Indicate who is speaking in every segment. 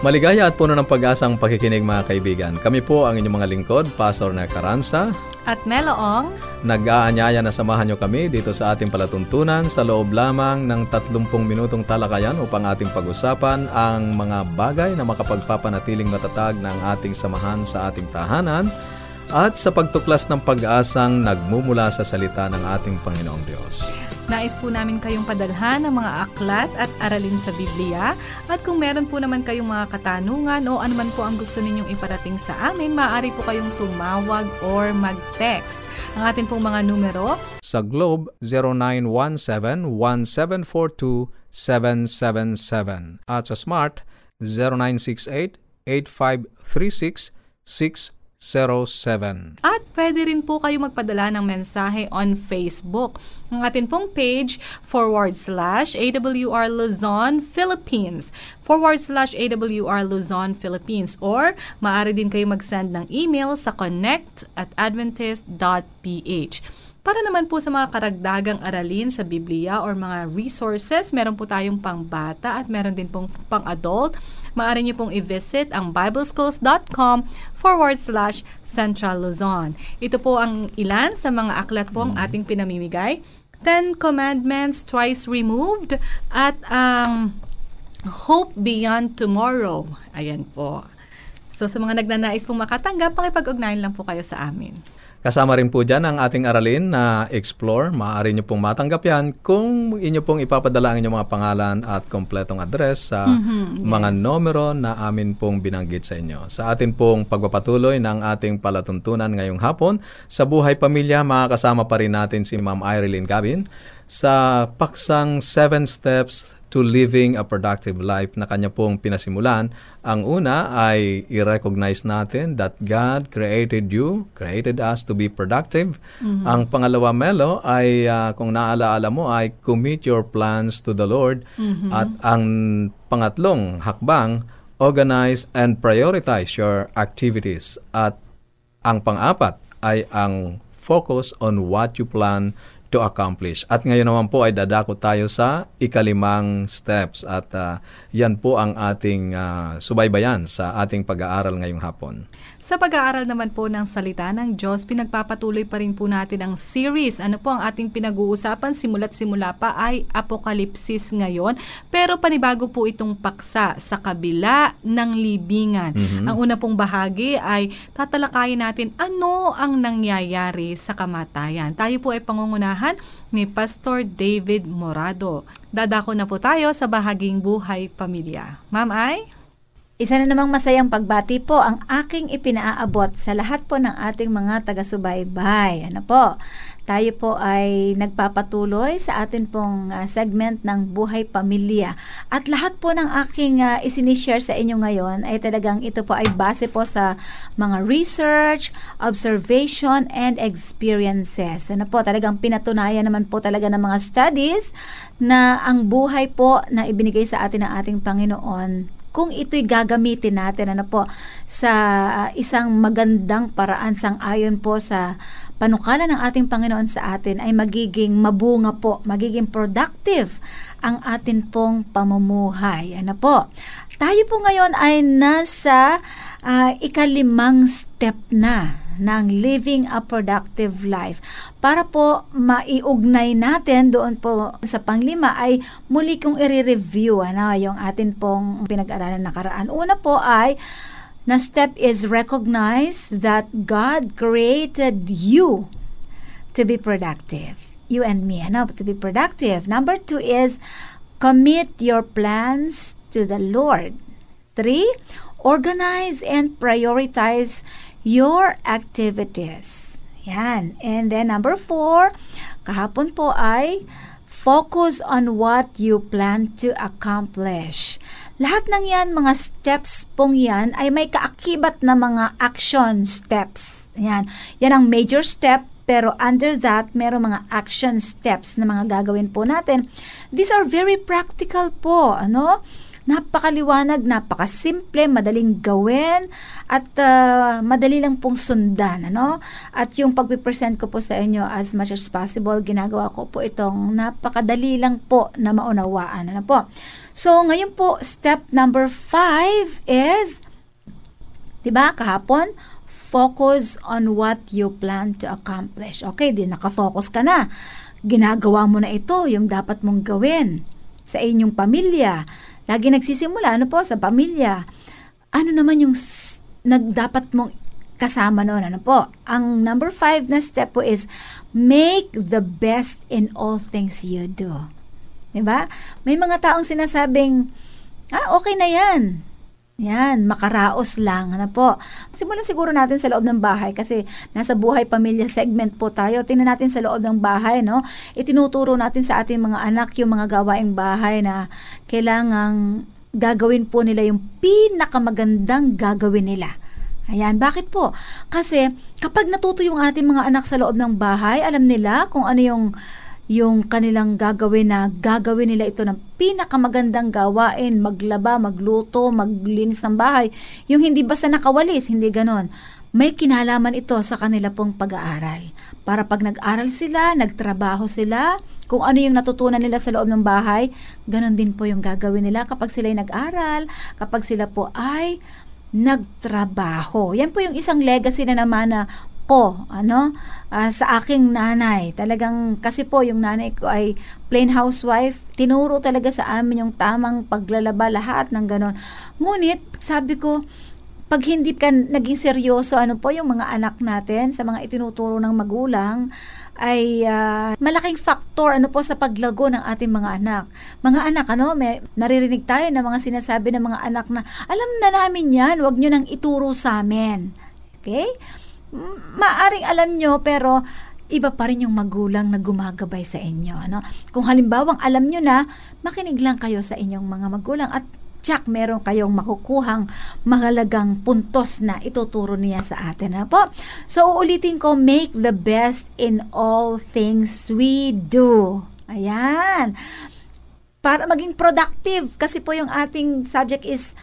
Speaker 1: Maligaya at puno ng pag-asang pakikinig mga kaibigan. Kami po ang inyong mga lingkod, Pastor na Caranza.
Speaker 2: At Meloong,
Speaker 1: Nag-aanyaya na samahan nyo kami dito sa ating palatuntunan sa loob lamang ng 30 minutong talakayan upang ating pag-usapan ang mga bagay na makapagpapanatiling matatag ng ating samahan sa ating tahanan at sa pagtuklas ng pag-asang nagmumula sa salita ng ating Panginoong Diyos.
Speaker 2: Nais po namin kayong padalhan ng mga aklat at aralin sa Biblia. At kung meron po naman kayong mga katanungan o anuman po ang gusto ninyong iparating sa amin, maaari po kayong tumawag or mag-text. Ang atin pong mga numero,
Speaker 1: Sa Globe, 0917-1742-777 at sa Smart, 0968-8536-607.
Speaker 2: At pwede rin po kayo magpadala ng mensahe on Facebook. Ang atin pong page, forward slash AWR Luzon, Philippines. Forward slash AWR Luzon, Philippines. Or, maaari din kayo mag-send ng email sa connect at adventist.ph. Para naman po sa mga karagdagang aralin sa Biblia or mga resources, meron po tayong pang-bata at meron din pong pang-adult. Maaari niyo pong i-visit ang bibleschools.com forward slash Central Luzon. Ito po ang ilan sa mga aklat po ang ating pinamimigay. Ten Commandments Twice Removed at ang Hope Beyond Tomorrow. Ayan po. So sa mga nagnanais pong makatanggap, pakipag-ugnayan lang po kayo sa amin.
Speaker 1: Kasama rin po dyan ang ating aralin na Explore. Maaari nyo pong matanggap yan kung inyo pong ipapadala ang inyong mga pangalan at kompletong address sa mga numero na amin pong binanggit sa inyo. Sa atin pong pagpapatuloy ng ating palatuntunan ngayong hapon, sa buhay pamilya, makakasama pa rin natin si Ma'am Irene Gavin sa paksang 7 Steps to Living a Productive Life na kanya pong pinasimulan. Ang una ay i-recognize natin that God created you, created us to be productive. Ang pangalawa, Melo, ay ah, kung naalaala mo, ay commit your plans to the Lord. At ang pangatlong hakbang, organize and prioritize your activities. At ang pang-apat ay ang focus on what you plan to accomplish. At ngayon naman po ay dadako tayo sa ikalimang steps at ah, yan po ang ating ah, subaybayan sa ating pag-aaral ngayong hapon.
Speaker 2: Sa pag-aaral naman po ng salita ng Diyos, pinagpapatuloy pa rin po natin ang series. Ano po ang ating pinag-uusapan simula't simula pa ay Apokalipsis ngayon. Pero panibago po itong paksa sa kabila ng libingan. Ang una pong bahagi ay tatalakayin natin ano ang nangyayari sa kamatayan. Tayo po ay pangungunahan ni Pastor David Morado. Dadako na po tayo sa bahaging buhay pamilya. Ma'am ay?
Speaker 3: Isa na namang masayang pagbati po ang aking ipinaaabot sa lahat po ng ating mga taga-subaybay. Ano po? Tayo po ay nagpapatuloy sa atin pong ah, segment ng Buhay Pamilya. At lahat po ng aking uh, isinishare sa inyo ngayon ay talagang ito po ay base po sa mga research, observation, and experiences. Ano po, talagang pinatunayan naman po talaga ng mga studies na ang buhay po na ibinigay sa atin ng ating Panginoon kung ito'y gagamitin natin ano po sa uh, isang magandang paraan sang ayon po sa panukala ng ating Panginoon sa atin ay magiging mabunga po, magiging productive ang atin pong pamumuhay. Ano po? Tayo po ngayon ay nasa uh, ikalimang step na ng living a productive life. Para po maiugnay natin doon po sa panglima ay muli kong i-review ano, yung atin pong pinag-aralan nakaraan. Una po ay na step is recognize that God created you to be productive. You and me, ano, to be productive. Number two is commit your plans to the Lord. Three, organize and prioritize your activities. Yan. And then number four, kahapon po ay focus on what you plan to accomplish. Lahat ng yan, mga steps pong yan, ay may kaakibat na mga action steps. Yan. Yan ang major step, pero under that, meron mga action steps na mga gagawin po natin. These are very practical po, ano? Napakaliwanag, napakasimple, madaling gawin, at uh, madali lang pong sundan, ano? At yung pagpipresent ko po sa inyo as much as possible, ginagawa ko po itong napakadali lang po na maunawaan, ano po? So, ngayon po, step number five is, di ba, kahapon, focus on what you plan to accomplish. Okay, di nakafocus ka na. Ginagawa mo na ito, yung dapat mong gawin sa inyong pamilya. Lagi nagsisimula, ano po, sa pamilya. Ano naman yung s- nagdapat mong kasama noon, ano po? Ang number five na step po is, make the best in all things you do. 'Di ba? May mga taong sinasabing, ah, okay na 'yan. Yan, makaraos lang. Ano po? Simulan siguro natin sa loob ng bahay kasi nasa buhay pamilya segment po tayo. Tingnan natin sa loob ng bahay, no? Itinuturo natin sa ating mga anak yung mga gawaing bahay na kailangang gagawin po nila yung pinakamagandang gagawin nila. Ayan, bakit po? Kasi kapag natuto yung ating mga anak sa loob ng bahay, alam nila kung ano yung yung kanilang gagawin na gagawin nila ito ng pinakamagandang gawain, maglaba, magluto, maglinis ng bahay. Yung hindi basta nakawalis, hindi ganon. May kinalaman ito sa kanila pong pag-aaral. Para pag nag-aral sila, nagtrabaho sila, kung ano yung natutunan nila sa loob ng bahay, ganon din po yung gagawin nila kapag sila nag-aral, kapag sila po ay nagtrabaho. Yan po yung isang legacy na naman na ko, ano, uh, sa aking nanay. Talagang, kasi po, yung nanay ko ay plain housewife. Tinuro talaga sa amin yung tamang paglalaba, lahat ng ganon. Ngunit, sabi ko, pag hindi ka naging seryoso, ano po yung mga anak natin, sa mga itinuturo ng magulang, ay uh, malaking faktor ano po sa paglago ng ating mga anak. Mga anak ano, may naririnig tayo ng mga sinasabi ng mga anak na alam na namin 'yan, wag niyo nang ituro sa amin. Okay? Maaring alam nyo pero iba pa rin yung magulang na gumagabay sa inyo. Ano? Kung halimbawang alam nyo na, makinig lang kayo sa inyong mga magulang at tsak meron kayong makukuhang mahalagang puntos na ituturo niya sa atin. Ano po? So, uulitin ko, make the best in all things we do. Ayan. Para maging productive, kasi po yung ating subject is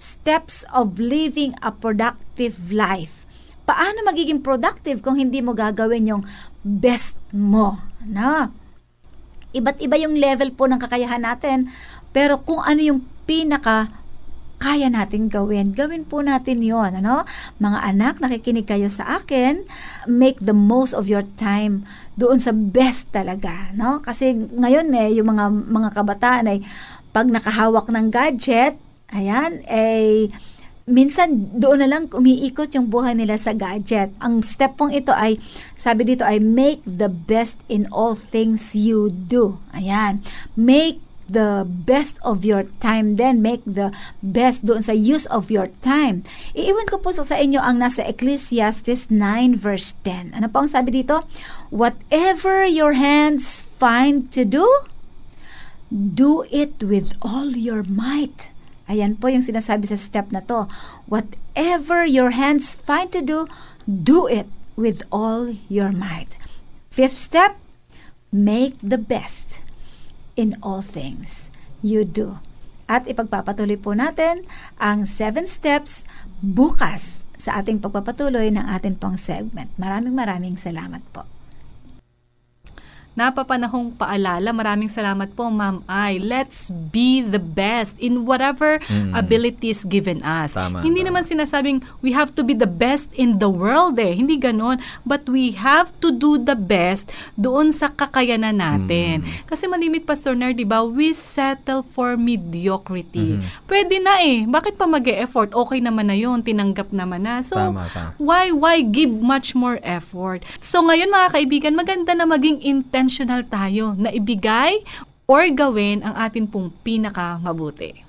Speaker 3: steps of living a productive life. Paano magiging productive kung hindi mo gagawin yung best mo? Na? Iba't iba yung level po ng kakayahan natin, pero kung ano yung pinaka kaya natin gawin. Gawin po natin yon ano? Mga anak, nakikinig kayo sa akin, make the most of your time doon sa best talaga, no? Kasi ngayon eh, yung mga mga kabataan ay pag nakahawak ng gadget, ayan, eh, minsan doon na lang umiikot yung buhay nila sa gadget. Ang step pong ito ay, sabi dito ay make the best in all things you do. Ayan. Make the best of your time then make the best doon sa use of your time. Iiwan ko po sa inyo ang nasa Ecclesiastes 9 verse 10. Ano po ang sabi dito? Whatever your hands find to do, do it with all your might. Ayan po yung sinasabi sa step na to. Whatever your hands find to do, do it with all your might. Fifth step, make the best in all things you do. At ipagpapatuloy po natin ang 7 steps bukas sa ating pagpapatuloy ng ating pong segment. Maraming maraming salamat po
Speaker 2: napapanahong paalala. Maraming salamat po, Ma'am Ay. Let's be the best in whatever mm. abilities given us.
Speaker 1: Tama,
Speaker 2: Hindi
Speaker 1: tama.
Speaker 2: naman sinasabing we have to be the best in the world eh. Hindi ganon. But we have to do the best doon sa kakayanan natin. Mm. Kasi malimit, Pastor Nair, di ba, we settle for mediocrity. Mm-hmm. Pwede na eh. Bakit pa mag effort Okay naman na yun. Tinanggap naman na. So,
Speaker 1: Tama ka.
Speaker 2: why, why give much more effort? So, ngayon mga kaibigan, maganda na maging intense intentional tayo na ibigay or gawin ang ating pong pinaka mabuti.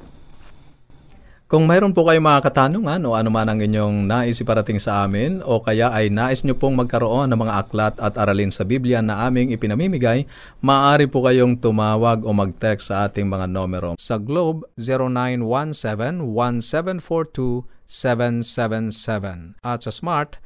Speaker 1: Kung mayroon po kayong mga katanungan o ano man ang inyong nais iparating sa amin o kaya ay nais nyo pong magkaroon ng mga aklat at aralin sa Biblia na aming ipinamimigay, maaari po kayong tumawag o mag-text sa ating mga numero. Sa Globe, 0917-1742-777 at sa Smart,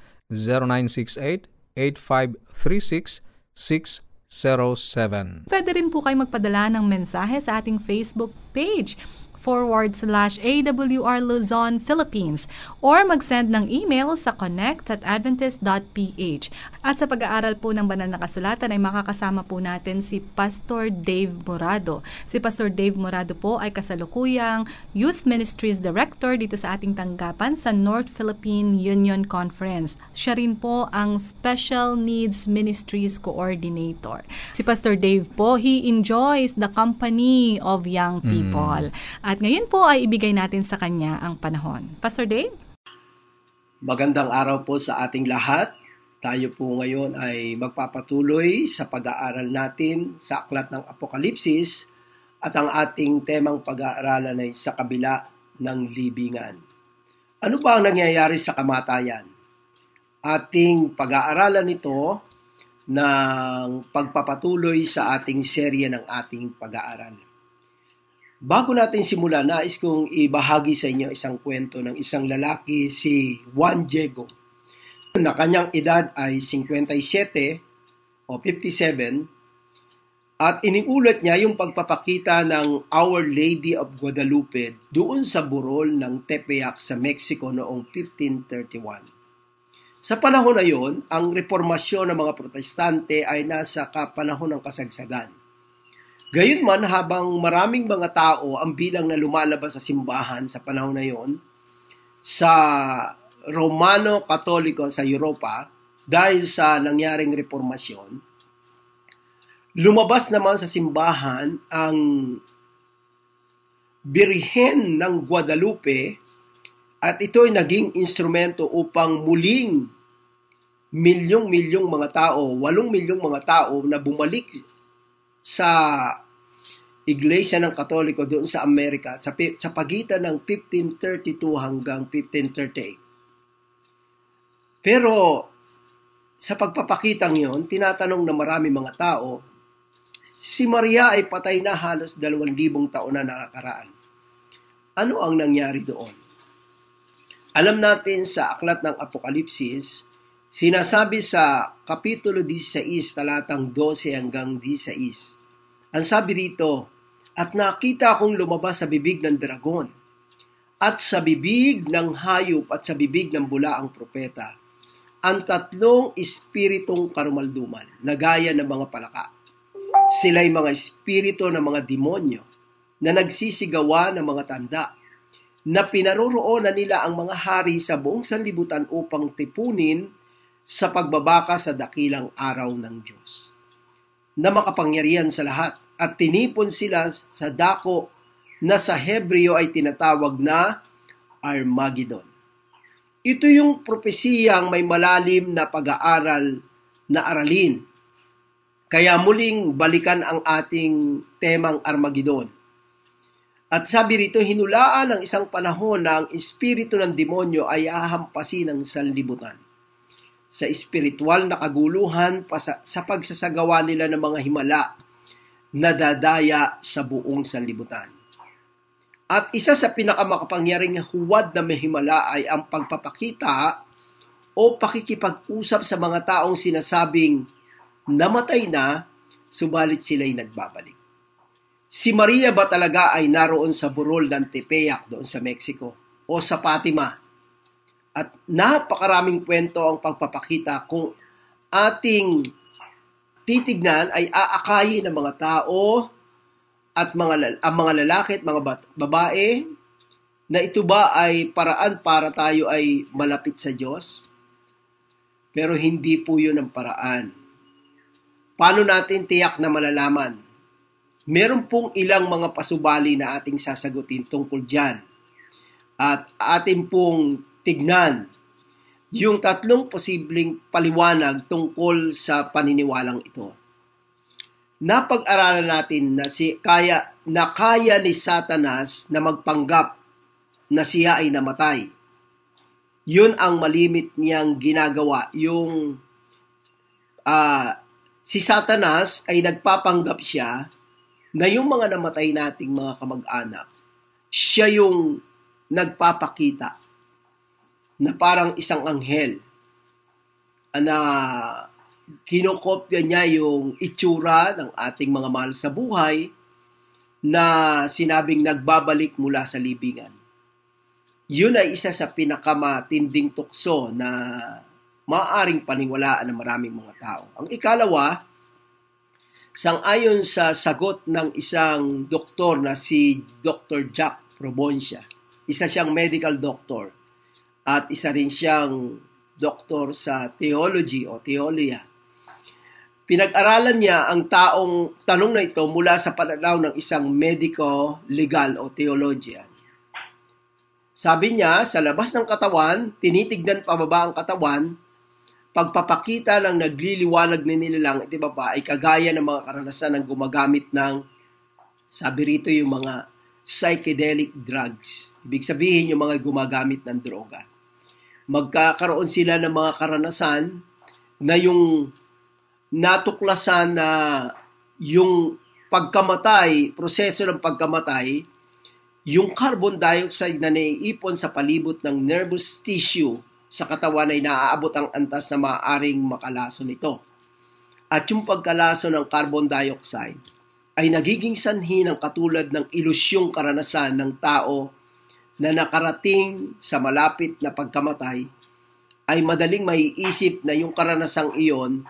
Speaker 1: 0968-8536-607.
Speaker 2: Pwede rin po kayo magpadala ng mensahe sa ating Facebook page forward slash AWR Luzon, Philippines or mag-send ng email sa connect at adventist.ph. At sa pag-aaral po ng banal na kasulatan ay makakasama po natin si Pastor Dave Morado. Si Pastor Dave Morado po ay kasalukuyang Youth Ministries Director dito sa ating tanggapan sa North Philippine Union Conference. Siya rin po ang Special Needs Ministries Coordinator. Si Pastor Dave po, he enjoys the company of young people. Mm. At ngayon po ay ibigay natin sa kanya ang panahon. Pastor Dave?
Speaker 4: Magandang araw po sa ating lahat. Tayo po ngayon ay magpapatuloy sa pag-aaral natin sa Aklat ng Apokalipsis at ang ating temang pag-aaralan ay sa kabila ng libingan. Ano ba ang nangyayari sa kamatayan? Ating pag-aaralan ito ng pagpapatuloy sa ating serye ng ating pag-aaral. Bago natin simula, nais kong ibahagi sa inyo isang kwento ng isang lalaki, si Juan Diego, na kanyang edad ay 57 o 57 at iniulat niya yung pagpapakita ng Our Lady of Guadalupe doon sa burol ng Tepeyac sa Mexico noong 1531. Sa panahon na yon, ang reformasyon ng mga protestante ay nasa kapanahon ng kasagsagan. Gayunman habang maraming mga tao ang bilang na lumalabas sa simbahan sa panahon na yon sa Romano Katoliko sa Europa dahil sa nangyaring reformasyon, lumabas naman sa simbahan ang Birhen ng Guadalupe at ito ay naging instrumento upang muling milyong-milyong mga tao, walong milyong mga tao na bumalik sa Iglesia ng Katoliko doon sa Amerika sa, sa pagitan ng 1532 hanggang 1538. Pero sa pagpapakitang yon, tinatanong na marami mga tao, si Maria ay patay na halos dalawang libong taon na nakakaraan. Ano ang nangyari doon? Alam natin sa aklat ng Apokalipsis, sinasabi sa Kapitulo 16, talatang 12 hanggang 16, ang sabi rito, at nakita akong lumabas sa bibig ng dragon, at sa bibig ng hayop at sa bibig ng bulaang propeta, ang tatlong espiritong karumalduman na gaya ng mga palaka. Sila'y mga espiritu ng mga demonyo na nagsisigawa ng mga tanda na pinaroroonan nila ang mga hari sa buong sanlibutan upang tipunin sa pagbabaka sa dakilang araw ng Diyos na makapangyarihan sa lahat at tinipon sila sa dako na sa Hebreo ay tinatawag na Armageddon. Ito yung propesiyang may malalim na pag-aaral na aralin. Kaya muling balikan ang ating temang Armageddon. At sabi rito, hinulaan ng isang panahon na ang espiritu ng demonyo ay ahampasin ng sanlibutan sa espiritual na kaguluhan sa, sa pagsasagawa nila ng mga himala na dadaya sa buong sanlibutan. At isa sa pinakamakapangyariang huwad na may himala ay ang pagpapakita o pakikipag-usap sa mga taong sinasabing namatay na, subalit sila'y nagbabalik. Si Maria ba talaga ay naroon sa burol ng Tepeyac doon sa Mexico o sa Fatima at napakaraming kwento ang pagpapakita kung ating titignan ay aakayin ng mga tao at mga ang mga lalaki at mga babae na ito ba ay paraan para tayo ay malapit sa Diyos? Pero hindi po yun ang paraan. Paano natin tiyak na malalaman? Meron pong ilang mga pasubali na ating sasagutin tungkol dyan. At ating pong tignan yung tatlong posibleng paliwanag tungkol sa paniniwalang ito. Napag-aralan natin na si kaya na kaya ni Satanas na magpanggap na siya ay namatay. Yun ang malimit niyang ginagawa. Yung uh, si Satanas ay nagpapanggap siya na yung mga namatay nating mga kamag-anak, siya yung nagpapakita na parang isang anghel na kinokopya niya yung itsura ng ating mga mahal sa buhay na sinabing nagbabalik mula sa libingan. Yun ay isa sa pinakamatinding tukso na maaaring paniwalaan ng maraming mga tao. Ang ikalawa, sang-ayon sa sagot ng isang doktor na si Dr. Jack Proboncia, isa siyang medical doctor at isa rin siyang doktor sa theology o theolia Pinag-aralan niya ang taong tanong na ito mula sa pananaw ng isang medico, legal o theologian. Sabi niya, sa labas ng katawan, tinitignan pababa ang katawan, pagpapakita ng nagliliwanag ni nilalang at ibaba ay kagaya ng mga karanasan ng gumagamit ng, sabi rito yung mga psychedelic drugs. Ibig sabihin yung mga gumagamit ng droga. Magkakaroon sila ng mga karanasan na yung natuklasan na yung pagkamatay, proseso ng pagkamatay, yung carbon dioxide na naiipon sa palibot ng nervous tissue sa katawan ay naaabot ang antas na maaaring makalaso nito. At yung pagkalaso ng carbon dioxide ay nagiging sanhi ng katulad ng ilusyong karanasan ng tao na nakarating sa malapit na pagkamatay ay madaling maiisip na yung karanasang iyon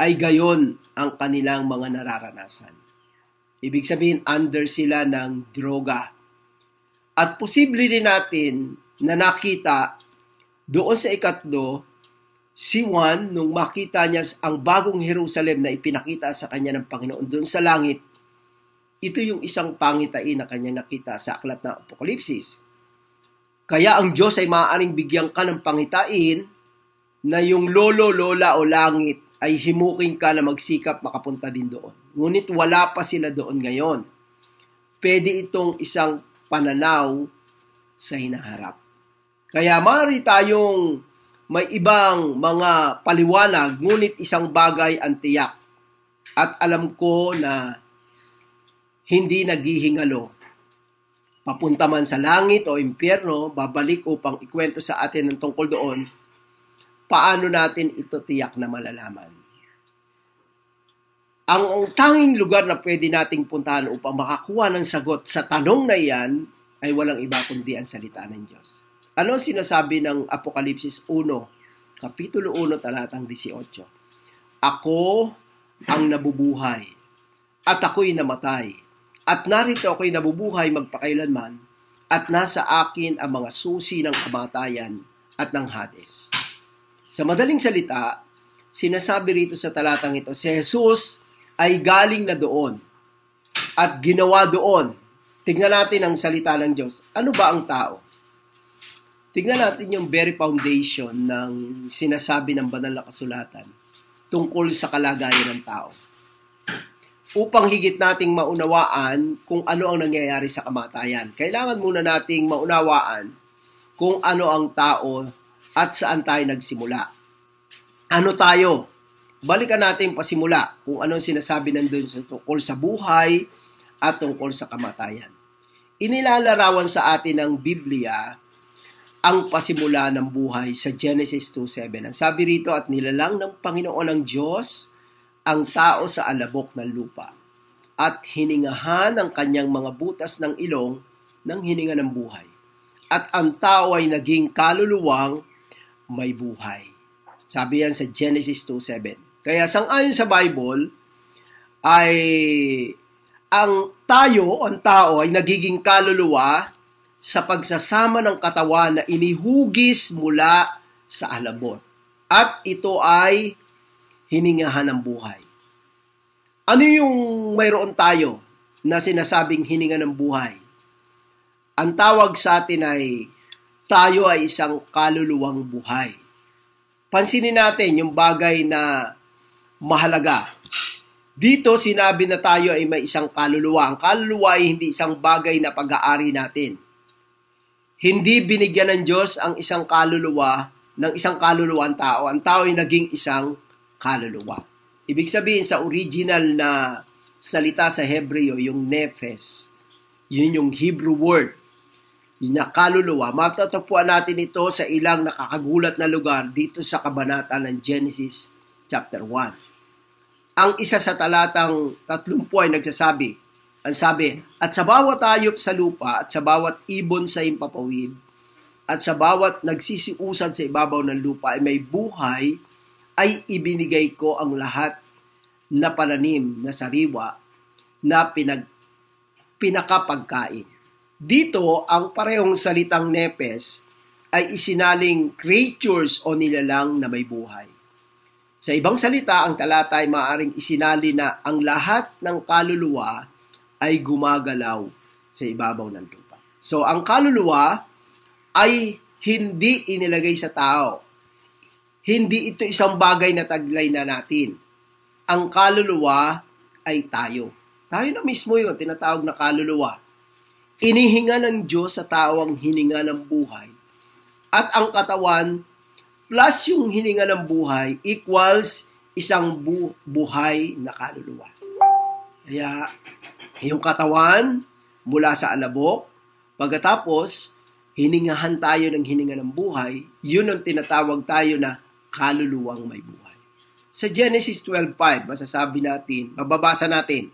Speaker 4: ay gayon ang kanilang mga nararanasan. Ibig sabihin, under sila ng droga. At posible rin natin na nakita doon sa ikatlo, si Juan, nung makita niya ang bagong Jerusalem na ipinakita sa kanya ng Panginoon doon sa langit, ito yung isang pangitain na kanya nakita sa aklat ng Apokalipsis. Kaya ang Diyos ay maaaring bigyan ka ng pangitain na yung lolo, lola o langit ay himuking ka na magsikap makapunta din doon. Ngunit wala pa sila doon ngayon. Pwede itong isang pananaw sa hinaharap. Kaya mari tayong may ibang mga paliwanag, ngunit isang bagay ang tiyak. At alam ko na hindi naghihingalo. Papunta man sa langit o impyerno, babalik upang ikwento sa atin ng tungkol doon, paano natin ito tiyak na malalaman? Ang, ang tanging lugar na pwede nating puntahan upang makakuha ng sagot sa tanong na iyan ay walang iba kundi ang salita ng Diyos. Ano sinasabi ng Apokalipsis 1, Kapitulo 1, talatang 18? Ako ang nabubuhay at ako'y namatay. At narito ako'y nabubuhay magpakailanman at nasa akin ang mga susi ng kamatayan at ng Hades. Sa madaling salita, sinasabi rito sa talatang ito, si Jesus ay galing na doon at ginawa doon. Tignan natin ang salita ng Diyos. Ano ba ang tao? Tignan natin yung very foundation ng sinasabi ng banal na kasulatan tungkol sa kalagayan ng tao. Upang higit nating maunawaan kung ano ang nangyayari sa kamatayan, kailangan muna nating maunawaan kung ano ang tao at saan tayo nagsimula. Ano tayo? Balikan natin pasimula kung anong sinasabi nandun sa tungkol sa buhay at tungkol sa kamatayan. Inilalarawan sa atin ng Biblia ang pasimula ng buhay sa Genesis 2.7. Ang sabi rito, at nilalang ng Panginoon ng Diyos ang tao sa alabok ng lupa at hiningahan ang kanyang mga butas ng ilong ng hininga ng buhay. At ang tao ay naging kaluluwang may buhay. Sabi yan sa Genesis 2.7. Kaya sang-ayon sa Bible, ay ang tayo, ang tao, ay nagiging kaluluwa sa pagsasama ng katawan na inihugis mula sa alabot. At ito ay hiningahan ng buhay. Ano yung mayroon tayo na sinasabing hininga ng buhay? Ang tawag sa atin ay tayo ay isang kaluluwang buhay. Pansinin natin yung bagay na mahalaga. Dito sinabi na tayo ay may isang kaluluwa. Ang kaluluwa ay hindi isang bagay na pag-aari natin. Hindi binigyan ng Diyos ang isang kaluluwa ng isang kaluluwa ang tao. Ang tao ay naging isang kaluluwa. Ibig sabihin sa original na salita sa Hebreo, yung nephes, yun yung Hebrew word, na kaluluwa. Matatagpuan natin ito sa ilang nakakagulat na lugar dito sa kabanata ng Genesis chapter 1. Ang isa sa talatang 30 ay nagsasabi, ang sabi, at sa bawat ayop sa lupa at sa bawat ibon sa impapawid at sa bawat nagsisiusan sa ibabaw ng lupa ay may buhay ay ibinigay ko ang lahat na pananim na sariwa na pinag, pinakapagkain. Dito, ang parehong salitang nepes ay isinaling creatures o nilalang na may buhay. Sa ibang salita, ang talata ay maaaring isinali na ang lahat ng kaluluwa ay gumagalaw sa ibabaw ng lupa. So, ang kaluluwa ay hindi inilagay sa tao. Hindi ito isang bagay na taglay na natin. Ang kaluluwa ay tayo. Tayo na mismo yun, tinatawag na kaluluwa. Inihinga ng Diyos sa tao ang hininga ng buhay. At ang katawan plus yung hininga ng buhay equals isang bu- buhay na kaluluwa. Kaya yung katawan mula sa alabok, pagkatapos hiningahan tayo ng hininga ng buhay, yun ang tinatawag tayo na kaluluwang may buhay. Sa Genesis 12.5, masasabi natin, mababasa natin,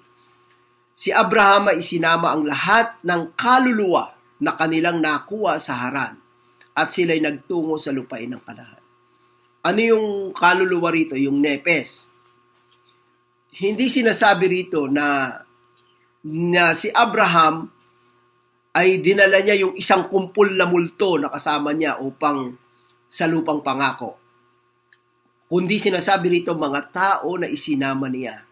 Speaker 4: si Abraham ay isinama ang lahat ng kaluluwa na kanilang nakuha sa Haran at sila'y nagtungo sa lupain ng Kanaan. Ano yung kaluluwa rito? Yung nepes. Hindi sinasabi rito na na si Abraham ay dinala niya yung isang kumpul na multo na kasama niya upang sa lupang pangako. Kundi sinasabi rito mga tao na isinama niya.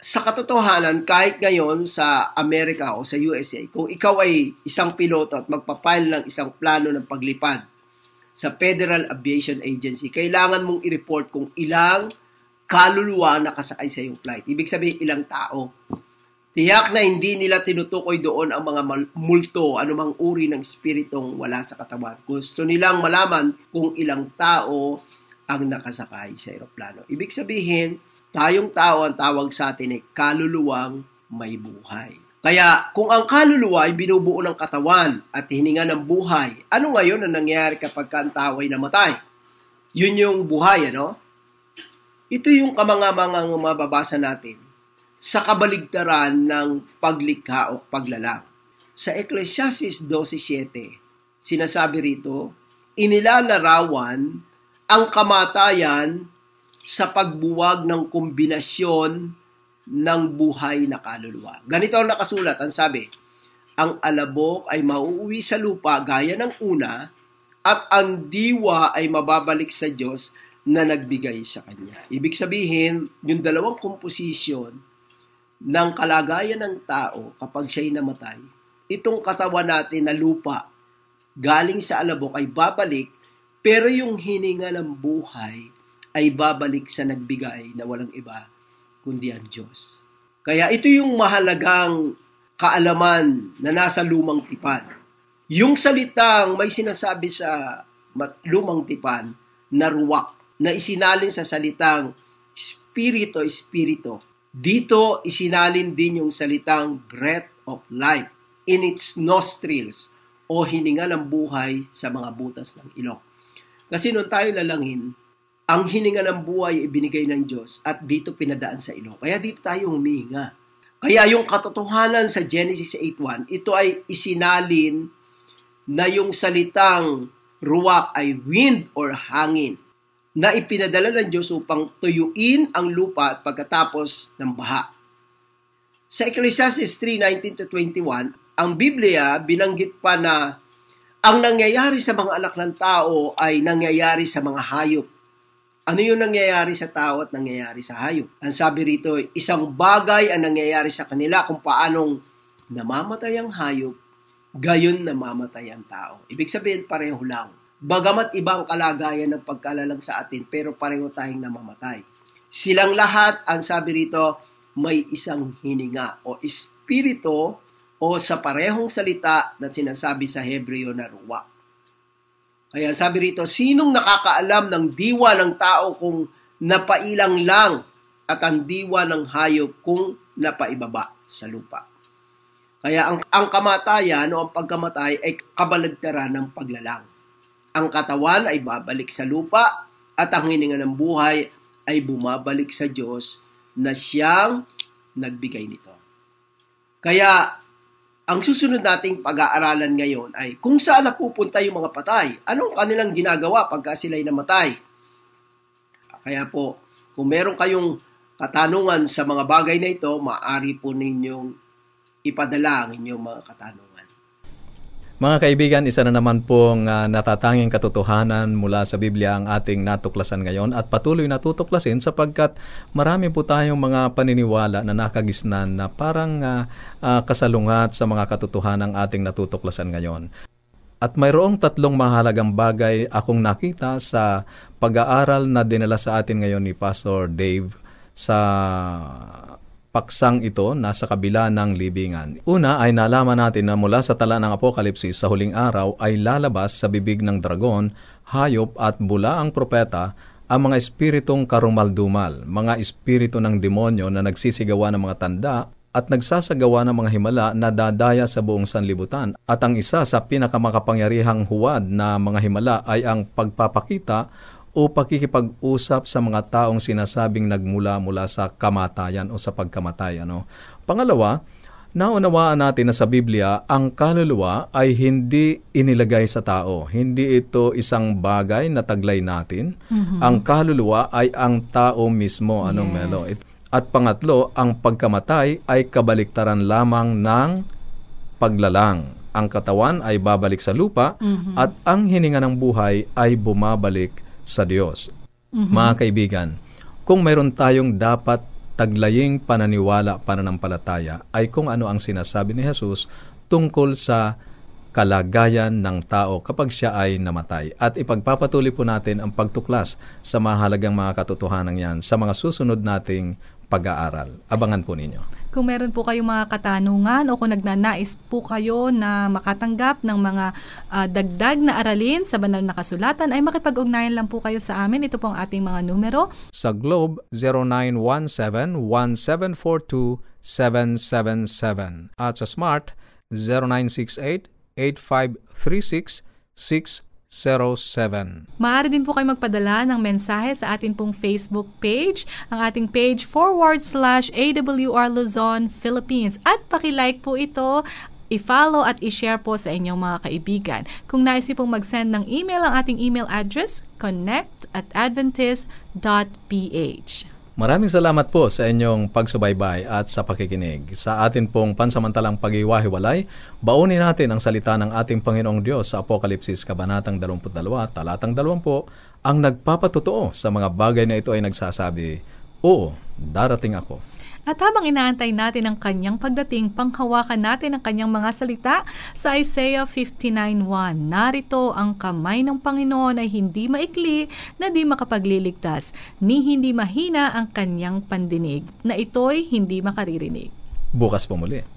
Speaker 4: Sa katotohanan, kahit ngayon sa Amerika o sa USA, kung ikaw ay isang piloto at magpapile ng isang plano ng paglipad sa Federal Aviation Agency, kailangan mong i-report kung ilang kaluluwa nakasakay sa iyong flight. Ibig sabihin, ilang tao. Tiyak na hindi nila tinutukoy doon ang mga multo, anumang uri ng spiritong wala sa katawan. Gusto nilang malaman kung ilang tao ang nakasakay sa eroplano. Ibig sabihin, tayong tao ang tawag sa atin ay kaluluwang may buhay. Kaya kung ang kaluluwa ay binubuo ng katawan at hininga ng buhay, ano ngayon ang nangyayari kapag ang tao ay namatay? Yun yung buhay, ano? Ito yung kamangamangang mababasa natin sa kabaligtaran ng paglikha o paglalang. Sa Ecclesiastes 12.7, sinasabi rito, inilalarawan ang kamatayan sa pagbuwag ng kombinasyon ng buhay na kaluluwa. Ganito ang nakasulat, ang sabi, ang alabok ay mauuwi sa lupa gaya ng una at ang diwa ay mababalik sa Diyos na nagbigay sa kanya. Ibig sabihin, yung dalawang komposisyon ng kalagayan ng tao kapag siya'y namatay, itong katawan natin na lupa galing sa alabok ay babalik, pero yung hininga ng buhay ay babalik sa nagbigay na walang iba kundi ang Diyos. Kaya ito yung mahalagang kaalaman na nasa lumang tipan. Yung salitang may sinasabi sa lumang tipan na ruwak na isinalin sa salitang spirito, spirito. Dito isinalin din yung salitang breath of life in its nostrils o hininga ng buhay sa mga butas ng ilong. Kasi nung tayo lalangin, ang hininga ng buhay ibinigay ng Diyos at dito pinadaan sa ilong. Kaya dito tayo humihinga. Kaya yung katotohanan sa Genesis 8.1, ito ay isinalin na yung salitang ruwak ay wind or hangin na ipinadala ng Diyos upang tuyuin ang lupa at pagkatapos ng baha. Sa Ecclesiastes 3:19-21, ang Biblia binanggit pa na ang nangyayari sa mga anak ng tao ay nangyayari sa mga hayop. Ano yung nangyayari sa tao at nangyayari sa hayop? Ang sabi rito, isang bagay ang nangyayari sa kanila kung paanong namamatay ang hayop, gayon namamatay ang tao. Ibig sabihin, pareho lang Bagamat ibang kalagayan ng pagkalalang sa atin, pero pareho tayong namamatay. Silang lahat, ang sabi rito, may isang hininga o espiritu o sa parehong salita na sinasabi sa Hebreo na ruwa. Kaya sabi rito, sinong nakakaalam ng diwa ng tao kung napailang lang at ang diwa ng hayop kung napaibaba sa lupa. Kaya ang, ang kamatayan o ang pagkamatay ay kabalagtaran ng paglalang. Ang katawan ay babalik sa lupa at ang hininga ng buhay ay bumabalik sa Diyos na siyang nagbigay nito. Kaya ang susunod nating pag-aaralan ngayon ay kung saan napupunta yung mga patay. Anong kanilang ginagawa pagka sila'y namatay? Kaya po, kung meron kayong katanungan sa mga bagay na ito, maaari po ninyong ipadala ang inyong mga katanungan.
Speaker 1: Mga kaibigan, isa na naman pong uh, natatanging katotohanan mula sa Biblia ang ating natuklasan ngayon at patuloy na tutuklasin sapagkat marami po tayong mga paniniwala na nakagisnan na parang uh, uh, kasalungat sa mga katotohanan ng ating natutuklasan ngayon. At mayroong tatlong mahalagang bagay akong nakita sa pag-aaral na dinala sa atin ngayon ni Pastor Dave sa paksang ito nasa kabila ng libingan. Una ay nalaman natin na mula sa tala ng Apokalipsis sa huling araw ay lalabas sa bibig ng dragon, hayop at bula ang propeta ang mga espiritong karumaldumal, mga espiritu ng demonyo na nagsisigawa ng mga tanda at nagsasagawa ng mga himala na dadaya sa buong sanlibutan. At ang isa sa pinakamakapangyarihang huwad na mga himala ay ang pagpapakita o pakikipag-usap sa mga taong sinasabing nagmula mula sa kamatayan o sa pagkamatay. Ano? Pangalawa, naunawaan natin na sa Biblia, ang kaluluwa ay hindi inilagay sa tao. Hindi ito isang bagay na taglay natin. Mm-hmm. Ang kaluluwa ay ang tao mismo. Ano, yes. Melo? At pangatlo, ang pagkamatay ay kabaliktaran lamang ng paglalang. Ang katawan ay babalik sa lupa mm-hmm. at ang hininga ng buhay ay bumabalik sa Diyos. Mm-hmm. Mga kaibigan, kung mayroon tayong dapat taglaying pananiwala, pananampalataya, ay kung ano ang sinasabi ni Jesus tungkol sa kalagayan ng tao kapag siya ay namatay. At ipagpapatuloy po natin ang pagtuklas sa mahalagang mga katotohanan yan sa mga susunod nating pag-aaral. Abangan po ninyo.
Speaker 2: Kung meron po kayong mga katanungan o kung nagnanais po kayo na makatanggap ng mga uh, dagdag na aralin sa banal na kasulatan, ay makipag-ugnayan lang po kayo sa amin. Ito po ang ating mga numero.
Speaker 1: Sa Globe, 0917-1742-777. At sa Smart, 0968 8536 0917.
Speaker 2: Maaari din po kayo magpadala ng mensahe sa ating pong Facebook page, ang ating page forward slash AWR Luzon, Philippines. At pakilike po ito i-follow at i-share po sa inyong mga kaibigan. Kung nais pong mag-send ng email, ang ating email address, connect at adventist.ph.
Speaker 1: Maraming salamat po sa inyong pagsubaybay at sa pakikinig. Sa atin pong pansamantalang pag-iwahiwalay, baunin natin ang salita ng ating Panginoong Diyos sa Apokalipsis Kabanatang 22, Talatang 20, ang nagpapatotoo sa mga bagay na ito ay nagsasabi, Oo, darating ako.
Speaker 2: At habang inaantay natin ang kanyang pagdating, panghawakan natin ang kanyang mga salita sa Isaiah 59.1. Narito ang kamay ng Panginoon ay hindi maikli na di makapagliligtas, ni hindi mahina ang kanyang pandinig, na ito'y hindi makaririnig.
Speaker 1: Bukas po muli.